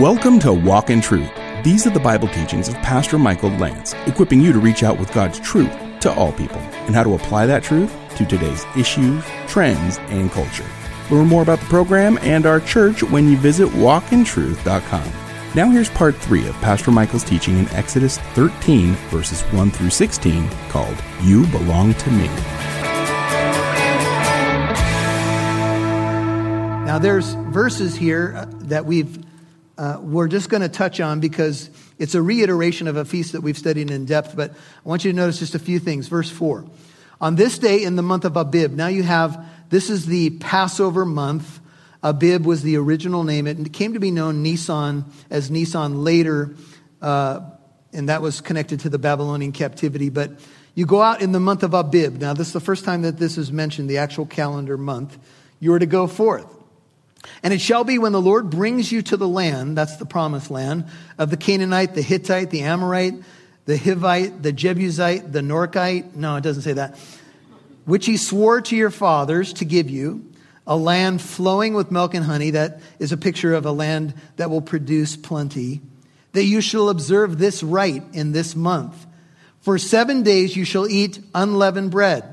Welcome to Walk in Truth. These are the Bible teachings of Pastor Michael Lance, equipping you to reach out with God's truth to all people and how to apply that truth to today's issues, trends, and culture. Learn more about the program and our church when you visit walkintruth.com. Now here's part 3 of Pastor Michael's teaching in Exodus 13 verses 1 through 16 called You Belong to Me. Now there's verses here uh, that we've uh, we're just going to touch on because it's a reiteration of a feast that we've studied in depth, but I want you to notice just a few things. Verse 4. On this day in the month of Abib, now you have, this is the Passover month. Abib was the original name. It came to be known Nisan as Nisan later, uh, and that was connected to the Babylonian captivity. But you go out in the month of Abib. Now, this is the first time that this is mentioned, the actual calendar month. You are to go forth. And it shall be when the Lord brings you to the land, that's the promised land, of the Canaanite, the Hittite, the Amorite, the Hivite, the Jebusite, the Norkite. No, it doesn't say that. Which he swore to your fathers to give you, a land flowing with milk and honey. That is a picture of a land that will produce plenty. That you shall observe this rite in this month. For seven days you shall eat unleavened bread.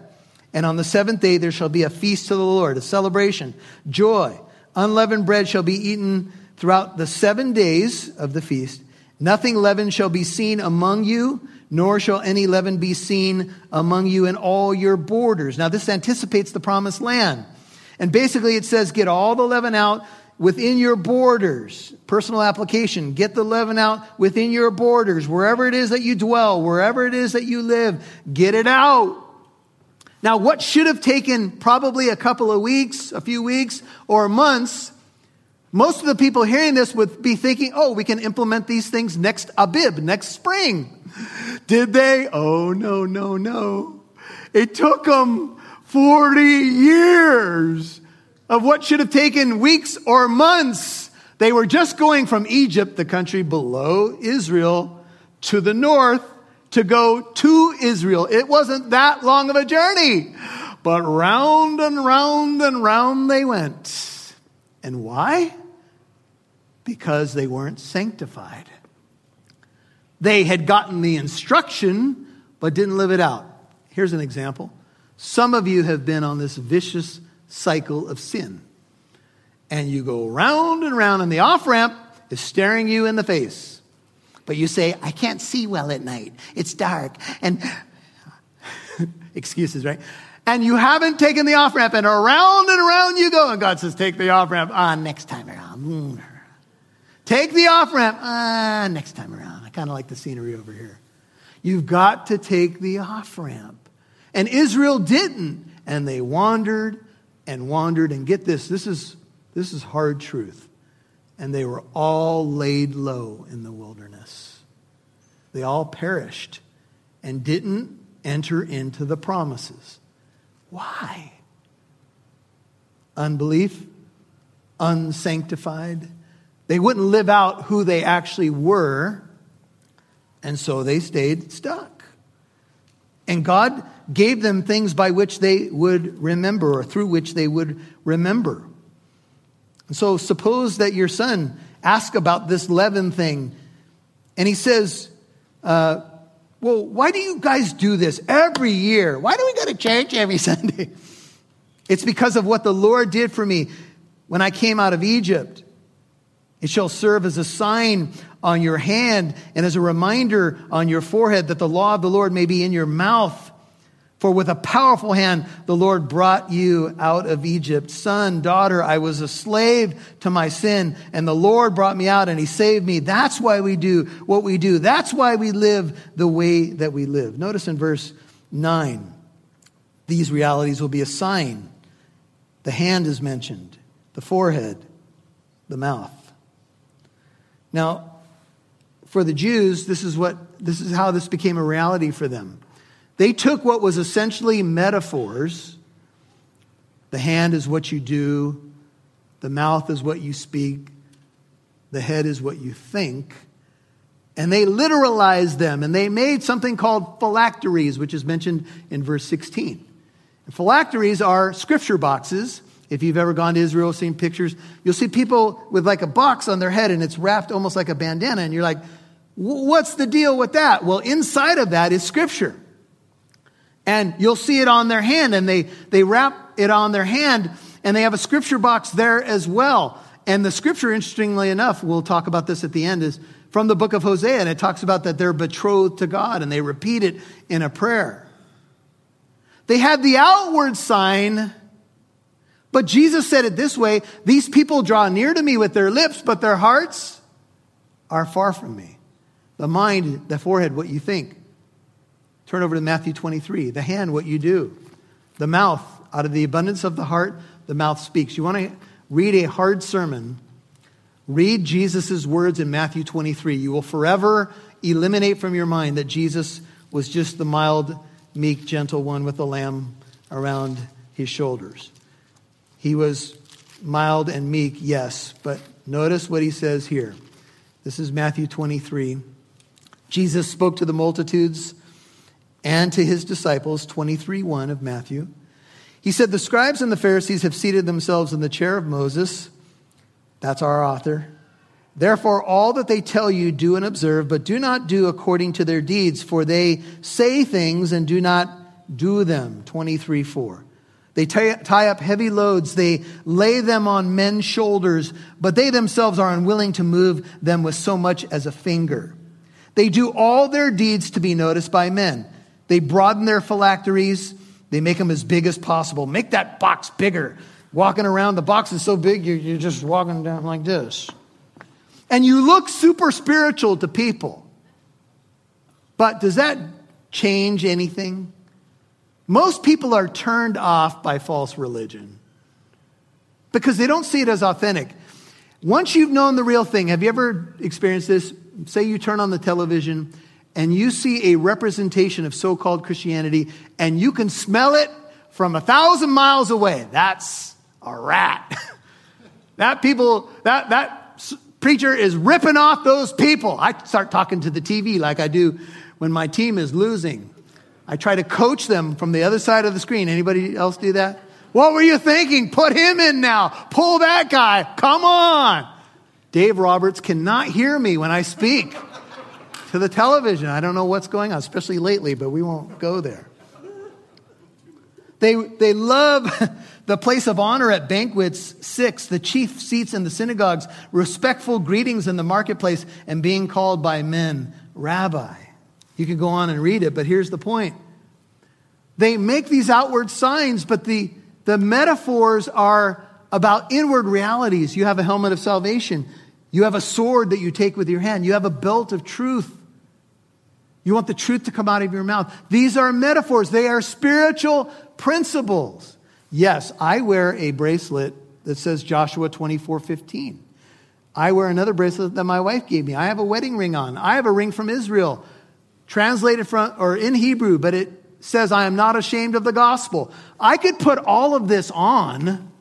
And on the seventh day there shall be a feast to the Lord, a celebration, joy Unleavened bread shall be eaten throughout the seven days of the feast. Nothing leavened shall be seen among you, nor shall any leaven be seen among you in all your borders. Now, this anticipates the promised land. And basically, it says, get all the leaven out within your borders. Personal application. Get the leaven out within your borders. Wherever it is that you dwell, wherever it is that you live, get it out. Now, what should have taken probably a couple of weeks, a few weeks, or months, most of the people hearing this would be thinking, oh, we can implement these things next Abib, next spring. Did they? Oh, no, no, no. It took them 40 years of what should have taken weeks or months. They were just going from Egypt, the country below Israel, to the north to go to Israel. It wasn't that long of a journey, but round and round and round they went. And why? Because they weren't sanctified. They had gotten the instruction, but didn't live it out. Here's an example. Some of you have been on this vicious cycle of sin. And you go round and round, and the off ramp is staring you in the face. But you say, I can't see well at night. It's dark. And excuses, right? And you haven't taken the off ramp, and around and around you go. And God says, Take the off ramp. Ah, next time around. Take the off ramp. Ah, next time around. I kind of like the scenery over here. You've got to take the off ramp. And Israel didn't. And they wandered and wandered. And get this this is, this is hard truth and they were all laid low in the wilderness. They all perished and didn't enter into the promises. Why? Unbelief, unsanctified. They wouldn't live out who they actually were, and so they stayed stuck. And God gave them things by which they would remember, or through which they would remember. And so suppose that your son asks about this leaven thing, and he says, uh, Well, why do you guys do this every year? Why do we go to church every Sunday? It's because of what the Lord did for me when I came out of Egypt. It shall serve as a sign on your hand and as a reminder on your forehead that the law of the Lord may be in your mouth. For with a powerful hand, the Lord brought you out of Egypt. Son, daughter, I was a slave to my sin, and the Lord brought me out and he saved me. That's why we do what we do. That's why we live the way that we live. Notice in verse 9, these realities will be a sign. The hand is mentioned, the forehead, the mouth. Now, for the Jews, this is what this is how this became a reality for them. They took what was essentially metaphors the hand is what you do, the mouth is what you speak, the head is what you think. And they literalized them and they made something called phylacteries, which is mentioned in verse 16. And phylacteries are scripture boxes If you've ever gone to Israel, seen pictures, you'll see people with like a box on their head and it's wrapped almost like a bandana. And you're like, what's the deal with that? Well, inside of that is scripture. And you'll see it on their hand and they, they wrap it on their hand and they have a scripture box there as well. And the scripture, interestingly enough, we'll talk about this at the end, is from the book of Hosea. And it talks about that they're betrothed to God and they repeat it in a prayer. They had the outward sign, but Jesus said it this way These people draw near to me with their lips, but their hearts are far from me. The mind, the forehead, what you think. Turn over to Matthew 23. The hand, what you do. The mouth, out of the abundance of the heart, the mouth speaks. You want to read a hard sermon, read Jesus' words in Matthew 23. You will forever eliminate from your mind that Jesus was just the mild, meek, gentle one with the lamb around his shoulders. He was mild and meek, yes, but notice what he says here. This is Matthew 23. Jesus spoke to the multitudes and to his disciples, 23 1 of Matthew. He said, The scribes and the Pharisees have seated themselves in the chair of Moses. That's our author. Therefore, all that they tell you, do and observe, but do not do according to their deeds, for they say things and do not do them. 23 4. They tie up heavy loads, they lay them on men's shoulders, but they themselves are unwilling to move them with so much as a finger. They do all their deeds to be noticed by men. They broaden their phylacteries. They make them as big as possible. Make that box bigger. Walking around, the box is so big, you're, you're just walking down like this. And you look super spiritual to people. But does that change anything? Most people are turned off by false religion because they don't see it as authentic. Once you've known the real thing, have you ever experienced this? say you turn on the television and you see a representation of so called Christianity and you can smell it from a thousand miles away. That's a rat. that people, that, that preacher is ripping off those people. I start talking to the TV like I do when my team is losing. I try to coach them from the other side of the screen. Anybody else do that? What were you thinking? Put him in now. Pull that guy. Come on. Dave Roberts cannot hear me when I speak to the television. I don't know what's going on, especially lately, but we won't go there. They, they love the place of honor at banquets, six, the chief seats in the synagogues, respectful greetings in the marketplace, and being called by men rabbi. You can go on and read it, but here's the point. They make these outward signs, but the, the metaphors are about inward realities. You have a helmet of salvation. You have a sword that you take with your hand. You have a belt of truth. You want the truth to come out of your mouth. These are metaphors, they are spiritual principles. Yes, I wear a bracelet that says Joshua 24 15. I wear another bracelet that my wife gave me. I have a wedding ring on. I have a ring from Israel, translated from or in Hebrew, but it says, I am not ashamed of the gospel. I could put all of this on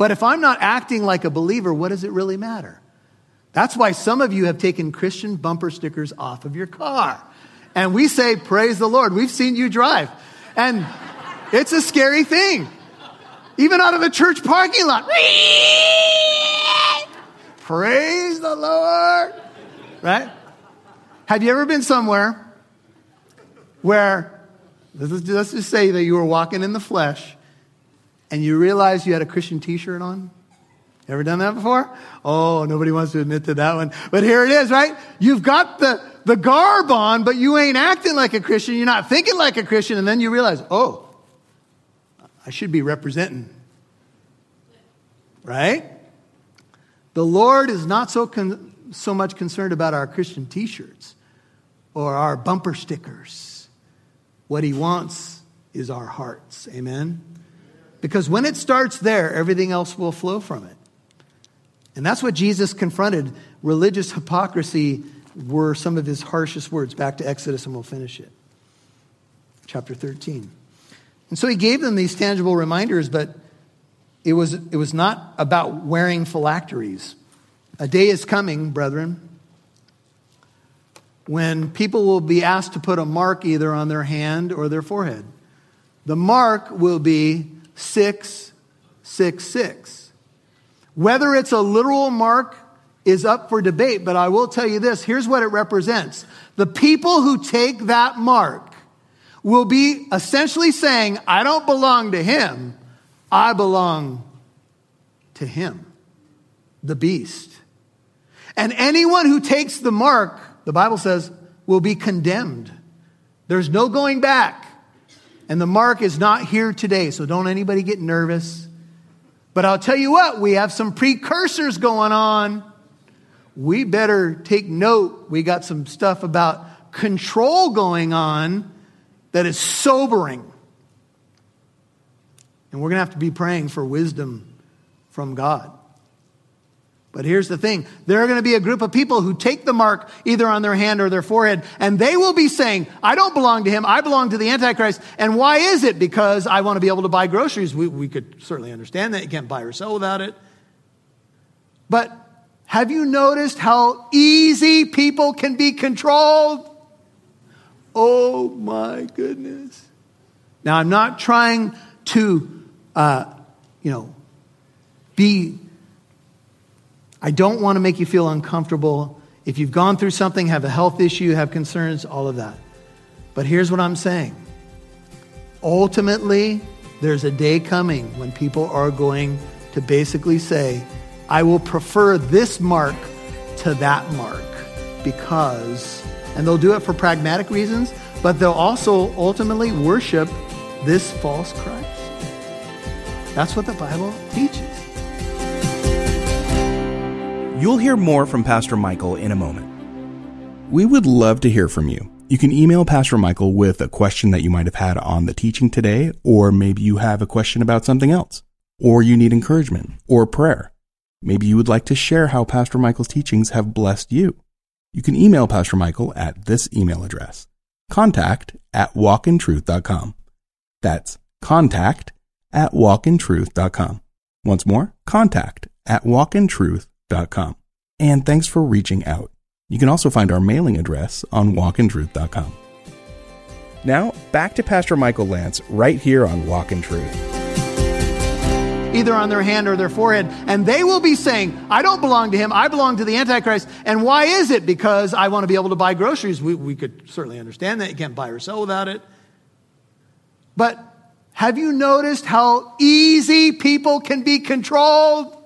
but if I'm not acting like a believer, what does it really matter? That's why some of you have taken Christian bumper stickers off of your car. And we say, Praise the Lord. We've seen you drive. And it's a scary thing. Even out of a church parking lot. Praise the Lord. Right? Have you ever been somewhere where, let's just say that you were walking in the flesh and you realized you had a Christian t shirt on? Ever done that before? Oh, nobody wants to admit to that one. But here it is, right? You've got the, the garb on, but you ain't acting like a Christian. You're not thinking like a Christian. And then you realize, oh, I should be representing. Right? The Lord is not so, con- so much concerned about our Christian t shirts or our bumper stickers. What He wants is our hearts. Amen? Because when it starts there, everything else will flow from it. And that's what Jesus confronted. Religious hypocrisy were some of his harshest words. Back to Exodus, and we'll finish it. Chapter 13. And so he gave them these tangible reminders, but it was, it was not about wearing phylacteries. A day is coming, brethren, when people will be asked to put a mark either on their hand or their forehead. The mark will be 666. 666. Whether it's a literal mark is up for debate, but I will tell you this here's what it represents. The people who take that mark will be essentially saying, I don't belong to him, I belong to him, the beast. And anyone who takes the mark, the Bible says, will be condemned. There's no going back. And the mark is not here today, so don't anybody get nervous. But I'll tell you what, we have some precursors going on. We better take note. We got some stuff about control going on that is sobering. And we're going to have to be praying for wisdom from God. But here's the thing there are going to be a group of people who take the mark either on their hand or their forehead, and they will be saying, I don't belong to him, I belong to the Antichrist. And why is it? Because I want to be able to buy groceries. We, we could certainly understand that. You can't buy or sell without it. But have you noticed how easy people can be controlled? Oh my goodness. Now, I'm not trying to, uh, you know, be I don't want to make you feel uncomfortable. If you've gone through something, have a health issue, have concerns, all of that. But here's what I'm saying ultimately, there's a day coming when people are going to basically say, I will prefer this mark to that mark because, and they'll do it for pragmatic reasons, but they'll also ultimately worship this false Christ. That's what the Bible teaches. You'll hear more from Pastor Michael in a moment. We would love to hear from you. You can email Pastor Michael with a question that you might have had on the teaching today, or maybe you have a question about something else, or you need encouragement or prayer. Maybe you would like to share how Pastor Michael's teachings have blessed you. You can email Pastor Michael at this email address contact at walkintruth.com. That's contact at walkintruth.com. Once more, contact at walkintruth.com walkintruth.com. And thanks for reaching out. You can also find our mailing address on walkintruth.com. Now, back to Pastor Michael Lance right here on Walk in Truth. Either on their hand or their forehead, and they will be saying, I don't belong to him, I belong to the Antichrist. And why is it? Because I want to be able to buy groceries. We, we could certainly understand that. You can't buy or sell without it. But have you noticed how easy people can be controlled?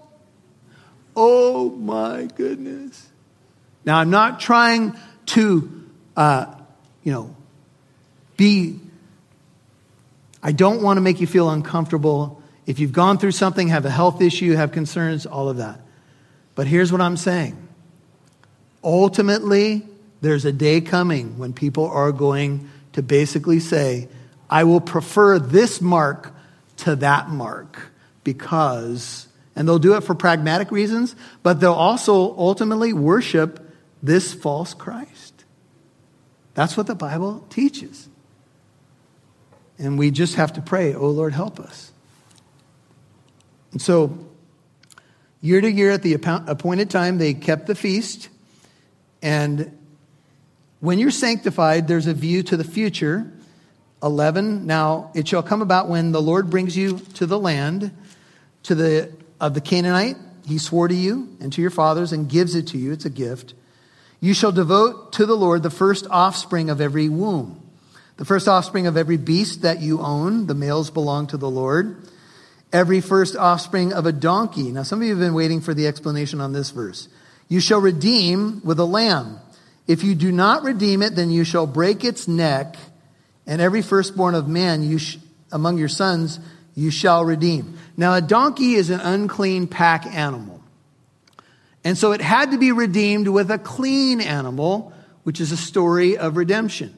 Oh my goodness. Now, I'm not trying to, uh, you know, be, I don't want to make you feel uncomfortable. If you've gone through something, have a health issue, have concerns, all of that. But here's what I'm saying. Ultimately, there's a day coming when people are going to basically say, I will prefer this mark to that mark because and they'll do it for pragmatic reasons, but they'll also ultimately worship this false Christ. That's what the Bible teaches. And we just have to pray, oh Lord, help us. And so, year to year at the appointed time, they kept the feast. And when you're sanctified, there's a view to the future. 11, now it shall come about when the Lord brings you to the land, to the of the Canaanite, he swore to you and to your fathers and gives it to you. It's a gift. You shall devote to the Lord the first offspring of every womb, the first offspring of every beast that you own. The males belong to the Lord. Every first offspring of a donkey. Now, some of you have been waiting for the explanation on this verse. You shall redeem with a lamb. If you do not redeem it, then you shall break its neck, and every firstborn of man you sh- among your sons you shall redeem. Now, a donkey is an unclean pack animal. And so it had to be redeemed with a clean animal, which is a story of redemption.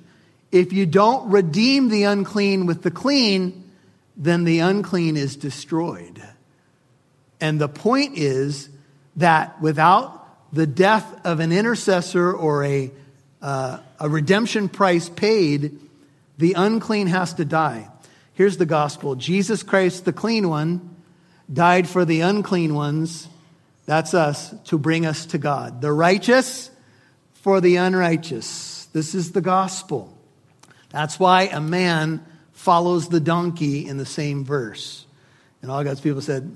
If you don't redeem the unclean with the clean, then the unclean is destroyed. And the point is that without the death of an intercessor or a, uh, a redemption price paid, the unclean has to die. Here's the gospel Jesus Christ, the clean one, died for the unclean ones. That's us to bring us to God. The righteous for the unrighteous. This is the gospel. That's why a man follows the donkey in the same verse. And all God's people said,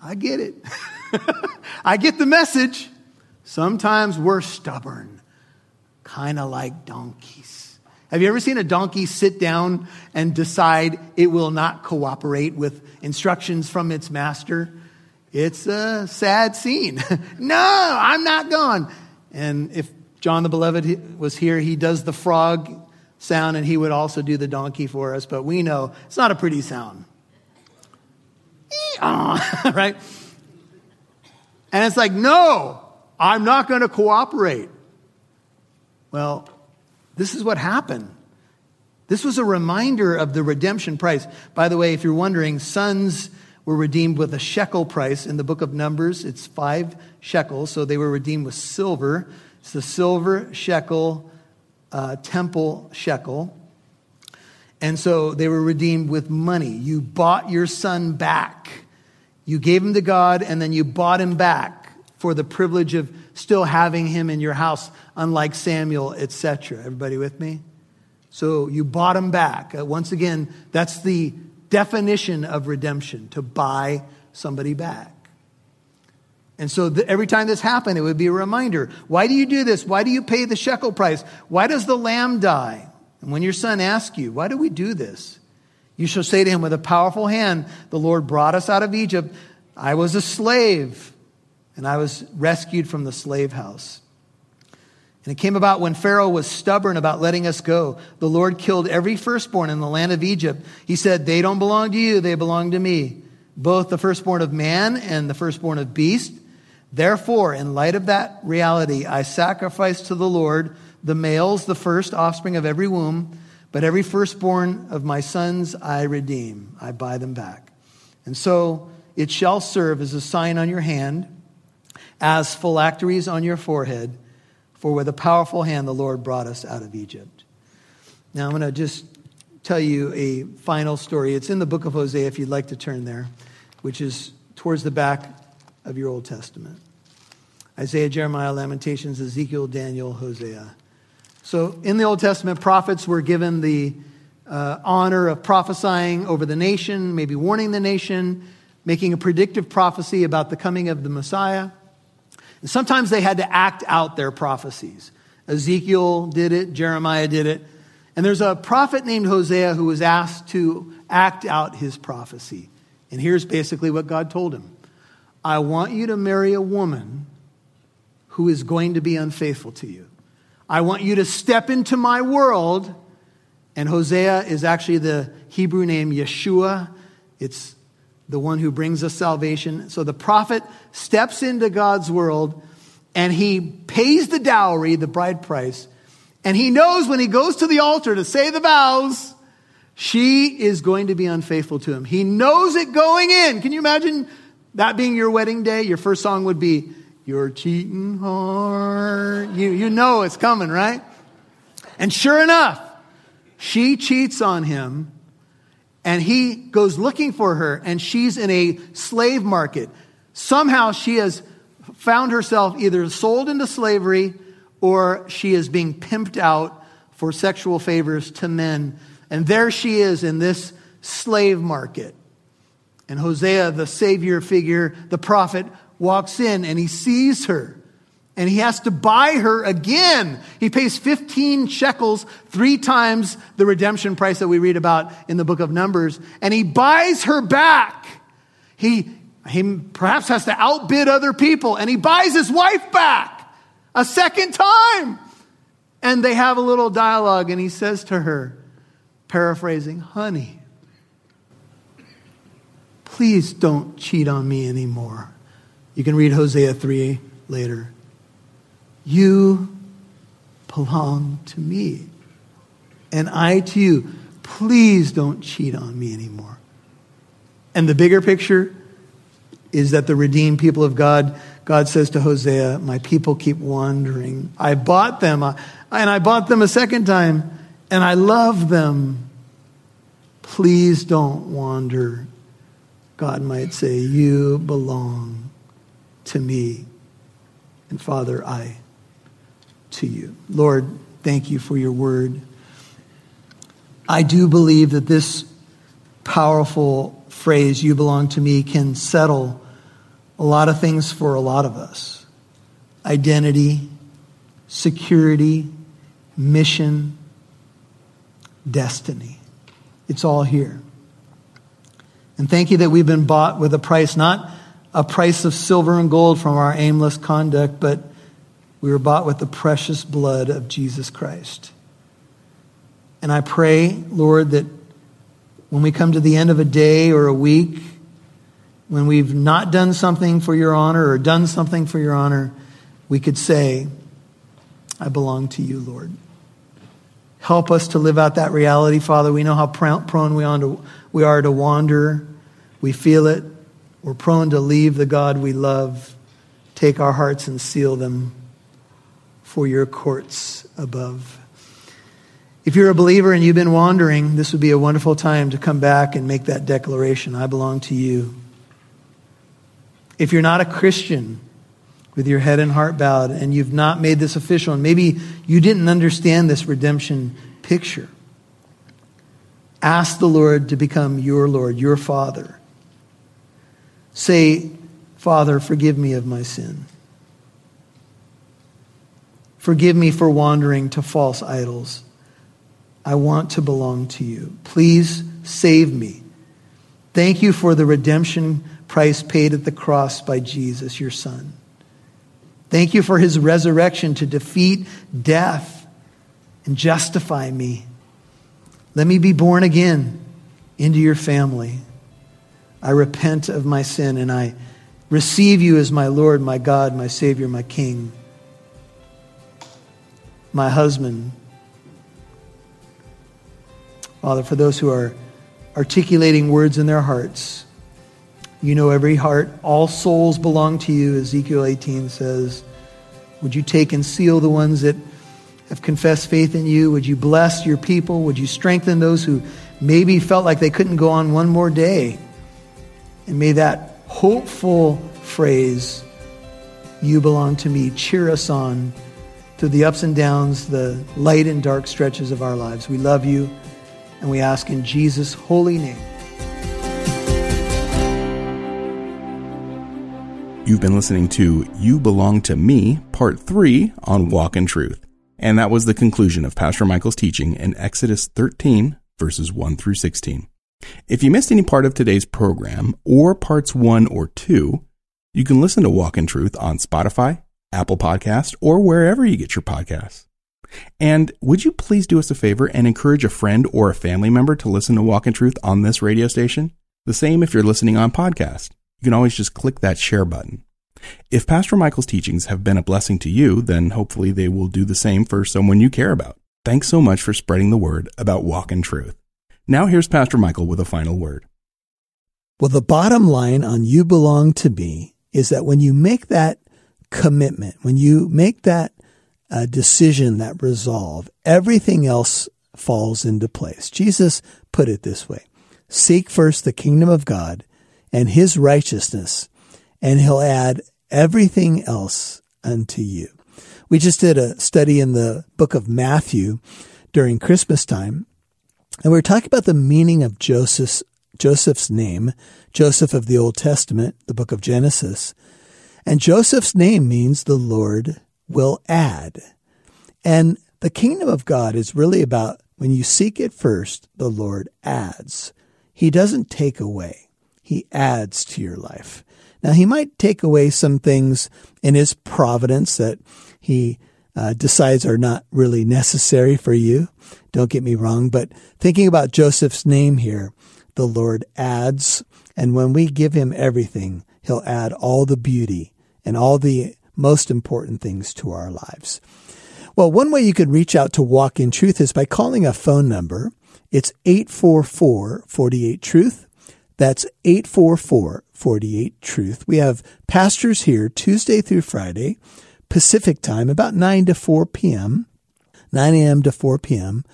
I get it. I get the message. Sometimes we're stubborn, kind of like donkeys. Have you ever seen a donkey sit down and decide it will not cooperate with instructions from its master? It's a sad scene. no, I'm not going. And if John the Beloved was here, he does the frog sound and he would also do the donkey for us, but we know it's not a pretty sound. right? And it's like, no, I'm not going to cooperate. Well, this is what happened. This was a reminder of the redemption price. By the way, if you're wondering, sons were redeemed with a shekel price in the book of Numbers. It's five shekels, so they were redeemed with silver. It's the silver shekel, uh, temple shekel. And so they were redeemed with money. You bought your son back. You gave him to God, and then you bought him back for the privilege of still having him in your house, unlike Samuel, etc. Everybody with me? So you bought him back. Uh, once again, that's the definition of redemption to buy somebody back. And so every time this happened, it would be a reminder. Why do you do this? Why do you pay the shekel price? Why does the lamb die? And when your son asks you, why do we do this? You shall say to him, with a powerful hand, the Lord brought us out of Egypt. I was a slave, and I was rescued from the slave house. And it came about when Pharaoh was stubborn about letting us go. The Lord killed every firstborn in the land of Egypt. He said, They don't belong to you, they belong to me. Both the firstborn of man and the firstborn of beast. Therefore, in light of that reality, I sacrifice to the Lord the males, the first offspring of every womb, but every firstborn of my sons I redeem. I buy them back. And so it shall serve as a sign on your hand, as phylacteries on your forehead for with a powerful hand the Lord brought us out of Egypt. Now I'm going to just tell you a final story. It's in the book of Hosea if you'd like to turn there, which is towards the back of your Old Testament. Isaiah, Jeremiah, Lamentations, Ezekiel, Daniel, Hosea. So in the Old Testament, prophets were given the uh, honor of prophesying over the nation, maybe warning the nation, making a predictive prophecy about the coming of the Messiah. And sometimes they had to act out their prophecies. Ezekiel did it, Jeremiah did it. And there's a prophet named Hosea who was asked to act out his prophecy. And here's basically what God told him I want you to marry a woman who is going to be unfaithful to you. I want you to step into my world. And Hosea is actually the Hebrew name Yeshua. It's the one who brings us salvation. So the prophet steps into God's world and he pays the dowry, the bride price, and he knows when he goes to the altar to say the vows, she is going to be unfaithful to him. He knows it going in. Can you imagine that being your wedding day? Your first song would be, Your cheating heart. You, you know it's coming, right? And sure enough, she cheats on him and he goes looking for her, and she's in a slave market. Somehow she has found herself either sold into slavery or she is being pimped out for sexual favors to men. And there she is in this slave market. And Hosea, the savior figure, the prophet, walks in and he sees her and he has to buy her again. He pays 15 shekels, three times the redemption price that we read about in the book of Numbers, and he buys her back. He, he perhaps has to outbid other people, and he buys his wife back a second time. And they have a little dialogue, and he says to her, paraphrasing, Honey, please don't cheat on me anymore. You can read Hosea 3 later. You belong to me, and I to you. Please don't cheat on me anymore. And the bigger picture is that the redeemed people of God, God says to Hosea, My people keep wandering. I bought them, uh, and I bought them a second time, and I love them. Please don't wander. God might say, You belong to me. And Father, I to you. Lord, thank you for your word. I do believe that this powerful phrase, you belong to me, can settle a lot of things for a lot of us identity, security, mission, destiny. It's all here. And thank you that we've been bought with a price, not a price of silver and gold from our aimless conduct, but we were bought with the precious blood of Jesus Christ. And I pray, Lord, that when we come to the end of a day or a week, when we've not done something for your honor or done something for your honor, we could say, I belong to you, Lord. Help us to live out that reality, Father. We know how prone we are to, wander. We feel it. We're prone to leave the God we love. Take our hearts and seal them for your courts above. If you're a believer and you've been wandering, this would be a wonderful time to come back and make that declaration I belong to you. If you're not a Christian, with your head and heart bowed, and you've not made this official, and maybe you didn't understand this redemption picture, ask the Lord to become your Lord, your Father. Say, Father, forgive me of my sin. Forgive me for wandering to false idols. I want to belong to you. Please save me. Thank you for the redemption price paid at the cross by Jesus, your Son. Thank you for his resurrection to defeat death and justify me. Let me be born again into your family. I repent of my sin and I receive you as my Lord, my God, my Savior, my King, my husband, Father, for those who are articulating words in their hearts, you know every heart. All souls belong to you, Ezekiel 18 says. Would you take and seal the ones that have confessed faith in you? Would you bless your people? Would you strengthen those who maybe felt like they couldn't go on one more day? And may that hopeful phrase, you belong to me, cheer us on through the ups and downs, the light and dark stretches of our lives. We love you. And we ask in Jesus' holy name. You've been listening to You Belong to Me, Part 3 on Walk in Truth. And that was the conclusion of Pastor Michael's teaching in Exodus 13, verses 1 through 16. If you missed any part of today's program, or parts 1 or 2, you can listen to Walk in Truth on Spotify, Apple Podcast, or wherever you get your podcasts. And would you please do us a favor and encourage a friend or a family member to listen to Walk in Truth on this radio station? The same if you're listening on podcast. You can always just click that share button. If Pastor Michael's teachings have been a blessing to you, then hopefully they will do the same for someone you care about. Thanks so much for spreading the word about Walk in Truth. Now here's Pastor Michael with a final word. Well, the bottom line on You Belong to Me is that when you make that commitment, when you make that a decision, that resolve, everything else falls into place. Jesus put it this way Seek first the kingdom of God and his righteousness, and he'll add everything else unto you. We just did a study in the book of Matthew during Christmas time, and we were talking about the meaning of Joseph's, Joseph's name, Joseph of the Old Testament, the book of Genesis. And Joseph's name means the Lord will add. And the kingdom of God is really about when you seek it first, the Lord adds. He doesn't take away. He adds to your life. Now, he might take away some things in his providence that he uh, decides are not really necessary for you. Don't get me wrong, but thinking about Joseph's name here, the Lord adds. And when we give him everything, he'll add all the beauty and all the most important things to our lives. Well, one way you could reach out to Walk in Truth is by calling a phone number. It's 844 48 Truth. That's 844 48 Truth. We have pastors here Tuesday through Friday, Pacific time, about 9 to 4 p.m., 9 a.m. to 4 p.m.,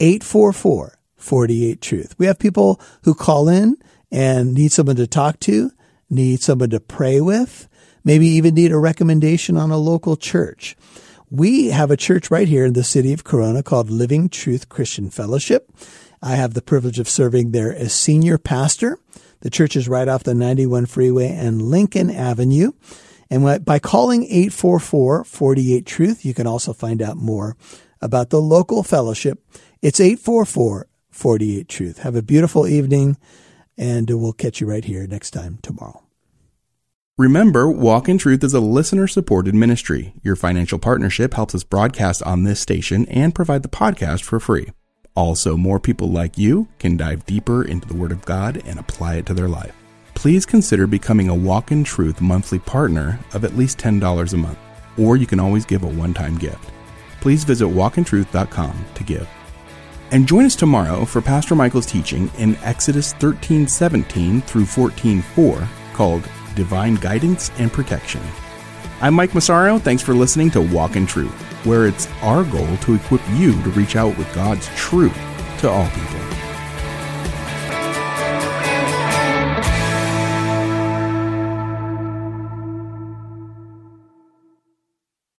844 48 Truth. We have people who call in and need someone to talk to, need someone to pray with, maybe even need a recommendation on a local church. We have a church right here in the city of Corona called Living Truth Christian Fellowship. I have the privilege of serving there as senior pastor. The church is right off the 91 freeway and Lincoln Avenue. And by calling 844 48 Truth, you can also find out more about the local fellowship. It's 844 48 Truth. Have a beautiful evening, and we'll catch you right here next time tomorrow. Remember, Walk in Truth is a listener supported ministry. Your financial partnership helps us broadcast on this station and provide the podcast for free. Also, more people like you can dive deeper into the Word of God and apply it to their life. Please consider becoming a Walk in Truth monthly partner of at least $10 a month, or you can always give a one time gift. Please visit walkintruth.com to give. And join us tomorrow for Pastor Michael's teaching in Exodus 13:17 through 14:4 called divine guidance and protection. I'm Mike Massaro. Thanks for listening to Walk in Truth, where it's our goal to equip you to reach out with God's truth to all people.